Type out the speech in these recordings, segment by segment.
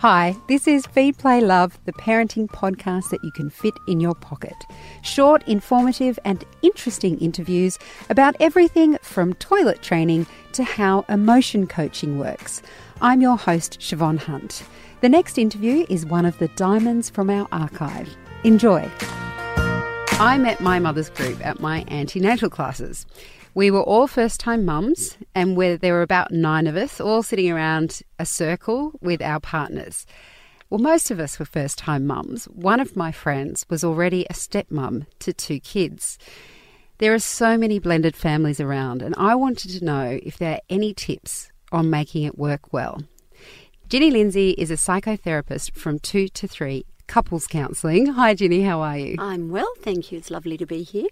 Hi, this is Feed Play Love, the parenting podcast that you can fit in your pocket. Short, informative, and interesting interviews about everything from toilet training to how emotion coaching works. I'm your host, Siobhan Hunt. The next interview is one of the diamonds from our archive. Enjoy. I met my mother's group at my antenatal classes. We were all first time mums, and where there were about nine of us, all sitting around a circle with our partners. Well, most of us were first time mums. One of my friends was already a stepmom to two kids. There are so many blended families around, and I wanted to know if there are any tips on making it work well. Ginny Lindsay is a psychotherapist from two to three couples counselling. Hi, Ginny, how are you? I'm well, thank you. It's lovely to be here.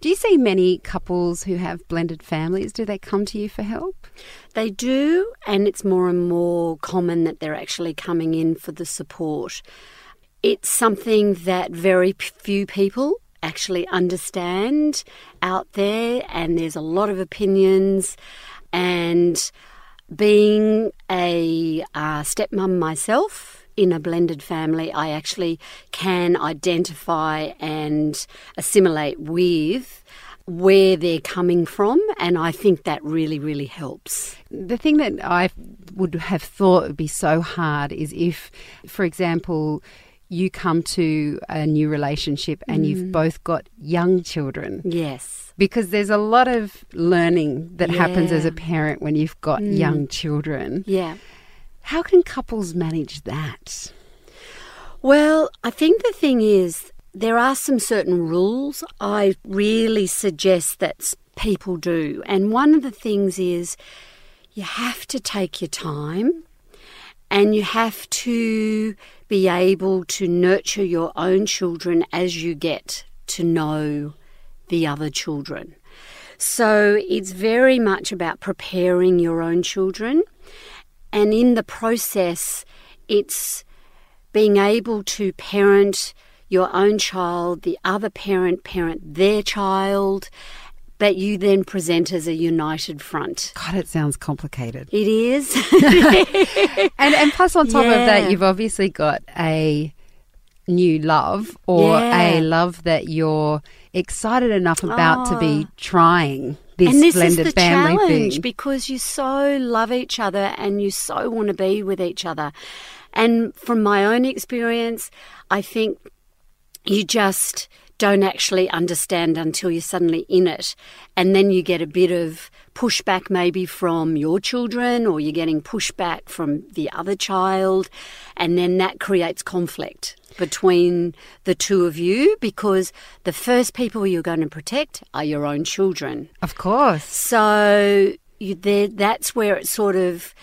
Do you see many couples who have blended families? Do they come to you for help? They do, and it's more and more common that they're actually coming in for the support. It's something that very few people actually understand out there, and there's a lot of opinions. And being a uh, stepmom myself, in a blended family, I actually can identify and assimilate with where they're coming from, and I think that really, really helps. The thing that I would have thought would be so hard is if, for example, you come to a new relationship and mm. you've both got young children. Yes. Because there's a lot of learning that yeah. happens as a parent when you've got mm. young children. Yeah. How can couples manage that? Well, I think the thing is, there are some certain rules I really suggest that people do. And one of the things is you have to take your time and you have to be able to nurture your own children as you get to know the other children. So it's very much about preparing your own children and in the process, it's being able to parent your own child, the other parent parent their child, that you then present as a united front. God, it sounds complicated. It is. and and plus on top yeah. of that, you've obviously got a new love or yeah. a love that you're excited enough about oh. to be ah. trying this and this is the challenge thing. because you so love each other and you so want to be with each other. And from my own experience, I think you just don't actually understand until you're suddenly in it. And then you get a bit of pushback maybe from your children or you're getting pushback from the other child. And then that creates conflict between the two of you because the first people you're going to protect are your own children. Of course. So you, that's where it's sort of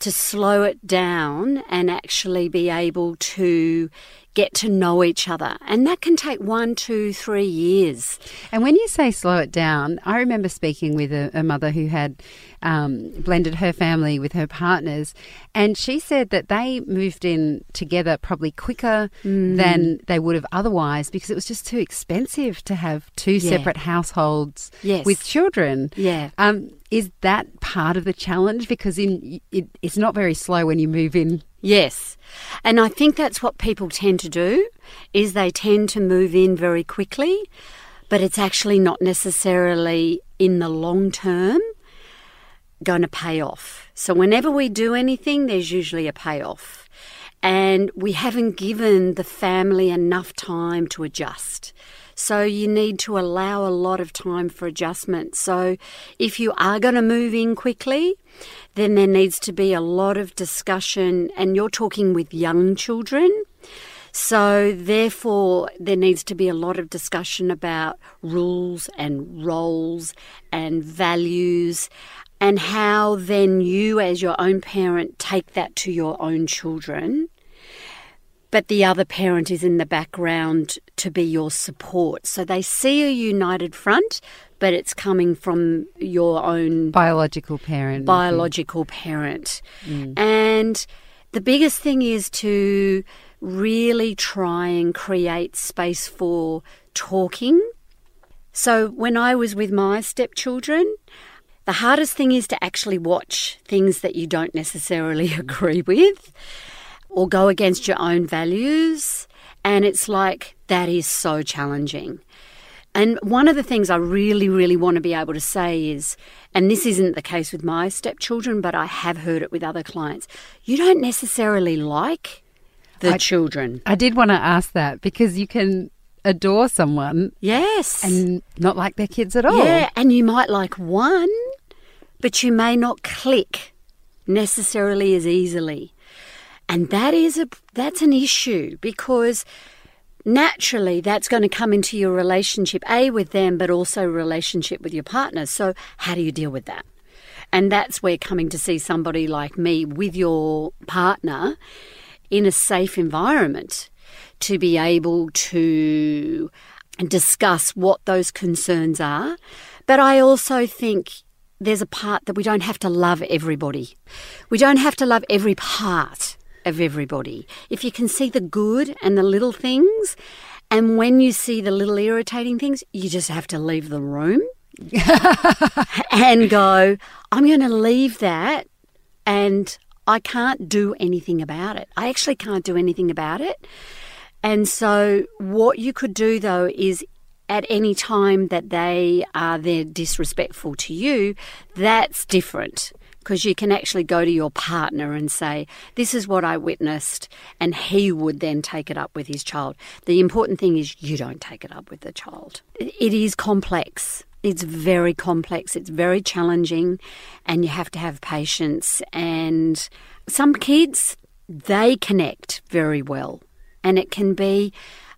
to slow it down and actually be able to get to know each other. And that can take one, two, three years. And when you say slow it down, I remember speaking with a, a mother who had um, blended her family with her partners, and she said that they moved in together probably quicker mm. than they would have otherwise because it was just too expensive to have two yeah. separate households yes. with children. Yeah. Um, is that part of the challenge? Because in it, it's not very slow when you move in. Yes. And I think that's what people tend to do is they tend to move in very quickly, but it's actually not necessarily in the long term going to pay off. So whenever we do anything, there's usually a payoff. And we haven't given the family enough time to adjust. So you need to allow a lot of time for adjustment. So if you are going to move in quickly, then there needs to be a lot of discussion, and you're talking with young children. So, therefore, there needs to be a lot of discussion about rules and roles and values, and how then you, as your own parent, take that to your own children but the other parent is in the background to be your support. So they see a united front, but it's coming from your own biological parent. Biological parent. Mm. And the biggest thing is to really try and create space for talking. So when I was with my stepchildren, the hardest thing is to actually watch things that you don't necessarily agree with or go against your own values. And it's like, that is so challenging. And one of the things I really, really want to be able to say is, and this isn't the case with my stepchildren, but I have heard it with other clients, you don't necessarily like the I- children. I did want to ask that because you can adore someone Yes. and not like their kids at all. Yeah, and you might like one, but you may not click necessarily as easily. And that is a that's an issue because naturally that's going to come into your relationship a with them but also relationship with your partner. So how do you deal with that? And that's where coming to see somebody like me with your partner in a safe environment to be able to discuss what those concerns are. But I also think there's a part that we don't have to love everybody. We don't have to love every part of everybody. If you can see the good and the little things, and when you see the little irritating things, you just have to leave the room and go, I'm going to leave that and I can't do anything about it. I actually can't do anything about it. And so, what you could do though is at any time that they are they're disrespectful to you, that's different because you can actually go to your partner and say, This is what I witnessed, and he would then take it up with his child. The important thing is you don't take it up with the child. It is complex. It's very complex, it's very challenging, and you have to have patience. And some kids, they connect very well, and it can be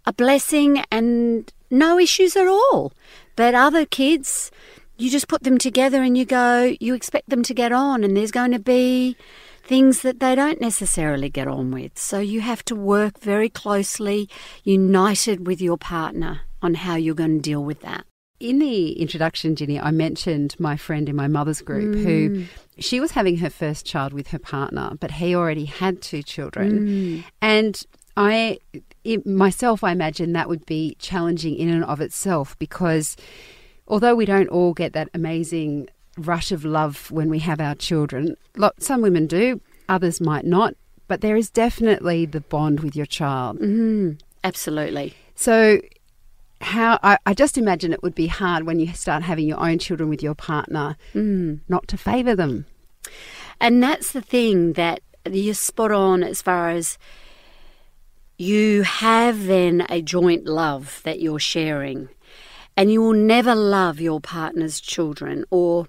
a blessing and no issues at all. But other kids, you just put them together and you go, you expect them to get on, and there's going to be things that they don't necessarily get on with. So you have to work very closely, united with your partner on how you're going to deal with that. In the introduction, Ginny, I mentioned my friend in my mother's group who mm. she was having her first child with her partner, but he already had two children. Mm. And I it, myself, I imagine that would be challenging in and of itself because although we don't all get that amazing rush of love when we have our children, some women do, others might not, but there is definitely the bond with your child. Mm-hmm. Absolutely. So, how I, I just imagine it would be hard when you start having your own children with your partner mm. not to favour them. And that's the thing that you're spot on as far as you have then a joint love that you're sharing, and you will never love your partner's children, or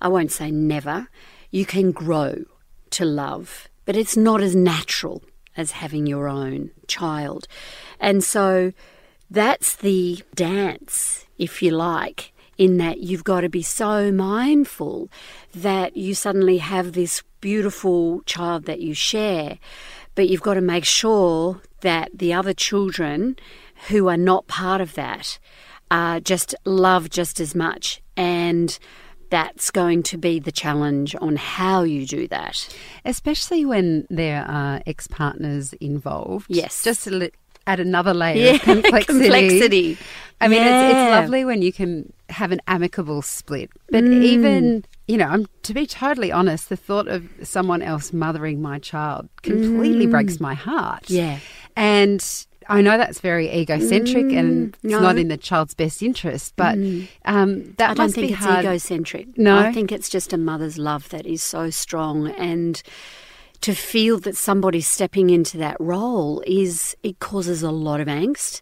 I won't say never, you can grow to love, but it's not as natural as having your own child. And so that's the dance, if you like, in that you've got to be so mindful that you suddenly have this beautiful child that you share, but you've got to make sure that the other children who are not part of that are just love just as much. And that's going to be the challenge on how you do that. Especially when there are ex partners involved. Yes. Just li- add another layer of complexity. complexity. I mean, it's, it's lovely when you can have an amicable split. But mm. even, you know, I'm, to be totally honest, the thought of someone else mothering my child completely mm. breaks my heart. Yeah. And I know that's very egocentric and it's no. not in the child's best interest, but um, that I don't think it's hard. egocentric. No? I think it's just a mother's love that is so strong and to feel that somebody's stepping into that role is it causes a lot of angst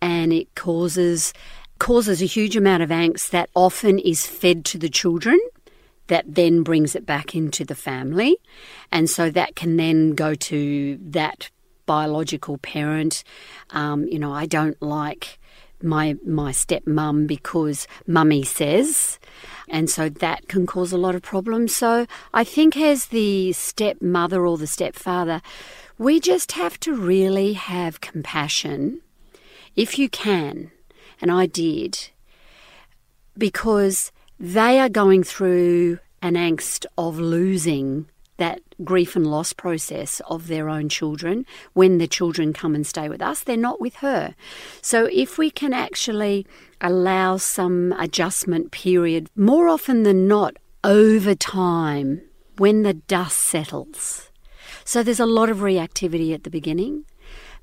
and it causes causes a huge amount of angst that often is fed to the children that then brings it back into the family and so that can then go to that biological parent. Um, you know i don't like my my stepmum because mummy says and so that can cause a lot of problems. So i think as the stepmother or the stepfather we just have to really have compassion if you can and i did because they are going through an angst of losing that grief and loss process of their own children when the children come and stay with us they're not with her so if we can actually allow some adjustment period more often than not over time when the dust settles So there's a lot of reactivity at the beginning.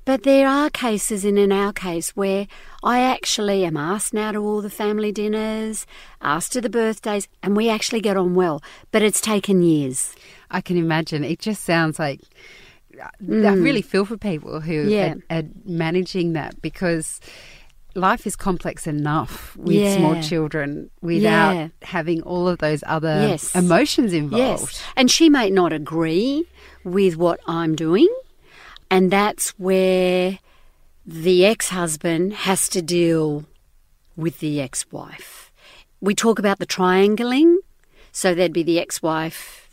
But there are cases, and in our case, where I actually am asked now to all the family dinners, asked to the birthdays, and we actually get on well. But it's taken years. I can imagine. It just sounds like mm. I really feel for people who yeah. are, are, managing that because life is complex enough with yeah. small children without yeah. having all of those other yes. emotions involved. Yes. And she may not agree with what I'm doing and that's where the ex husband has to deal with the ex wife. We talk about the triangling. So there'd be the ex wife,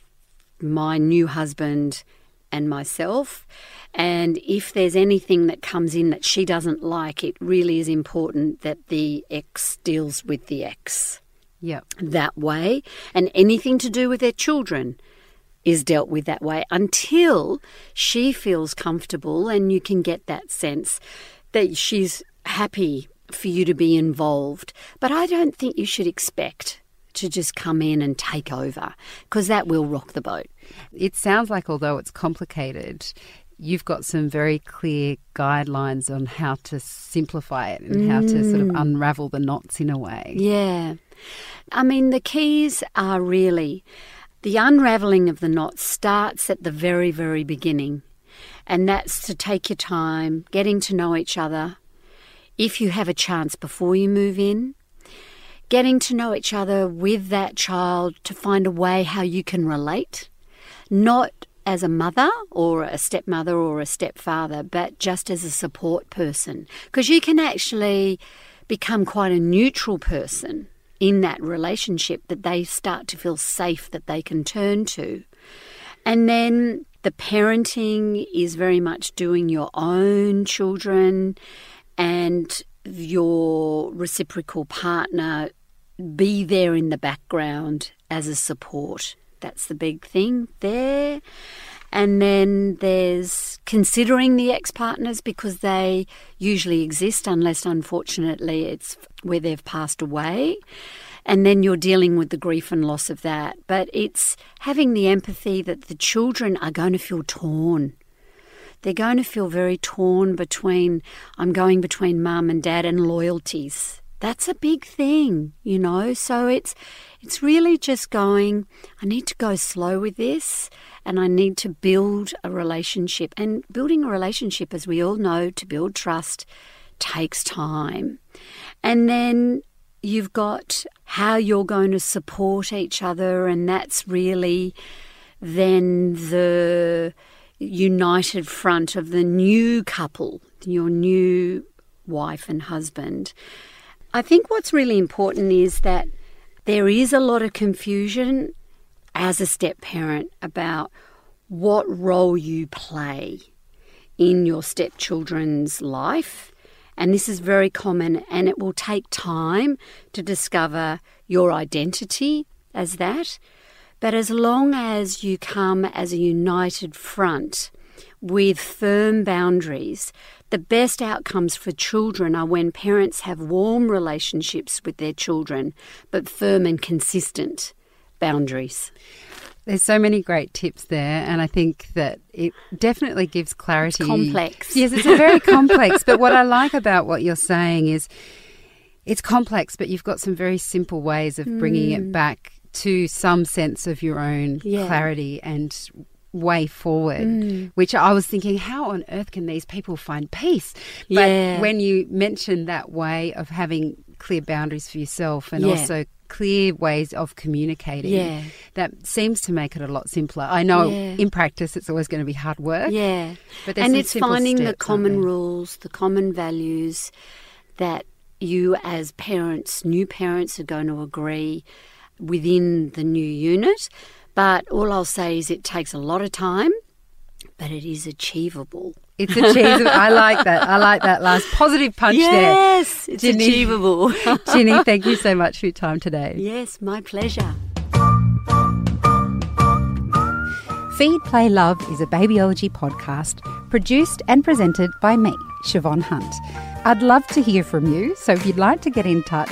my new husband, and myself. And if there's anything that comes in that she doesn't like, it really is important that the ex deals with the ex. Yep. That way. And anything to do with their children is dealt with that way until she feels comfortable and you can get that sense that she's happy for you to be involved. But I don't think you should expect to just come in and take over because that will rock the boat. It sounds like, although it's complicated, you've got some very clear guidelines on how to simplify it and mm. how to sort of mm. unravel the knots in a way. Yeah. I mean, the keys are really the unravelling of the knots starts at the very, very beginning, and that's to take your time, getting to know each other. If you have a chance before you move in, getting to know each other with that child to find a way how you can relate, not as a mother or a stepmother or a stepfather, but just as a support person. Because you can actually become quite a neutral person in that relationship that they start to feel safe that they can turn to. And then the parenting is very much doing your own children and your reciprocal partner be there in the background as a support. That's the big thing there. And then there's considering the ex partners because they usually exist, unless unfortunately it's where they've passed away. And then you're dealing with the grief and loss of that. But it's having the empathy that the children are going to feel torn. They're going to feel very torn between, I'm going between mum and dad and loyalties. That's a big thing, you know. So it's it's really just going, I need to go slow with this and I need to build a relationship. And building a relationship, as we all know, to build trust takes time. And then you've got how you're going to support each other, and that's really then the united front of the new couple, your new wife and husband. I think what's really important is that there is a lot of confusion as a step parent about what role you play in your stepchildren's life. And this is very common, and it will take time to discover your identity as that. But as long as you come as a united front with firm boundaries, the best outcomes for children are when parents have warm relationships with their children, but firm and consistent boundaries. There's so many great tips there, and I think that it definitely gives clarity. It's complex. Yes, it's a very complex. But what I like about what you're saying is it's complex, but you've got some very simple ways of bringing mm. it back to some sense of your own yeah. clarity and way forward, mm. which I was thinking, how on earth can these people find peace? But yeah. when you mentioned that way of having clear boundaries for yourself and yeah. also clear ways of communicating. Yeah. That seems to make it a lot simpler. I know yeah. in practice it's always going to be hard work. Yeah. But and it's finding the common rules, the common values that you as parents, new parents are going to agree within the new unit. But all I'll say is it takes a lot of time, but it is achievable. It's achievable. I like that. I like that last positive punch yes, there. Yes, it's Ginny, achievable. Ginny, thank you so much for your time today. Yes, my pleasure. Feed, Play, Love is a babyology podcast produced and presented by me, Siobhan Hunt. I'd love to hear from you, so if you'd like to get in touch,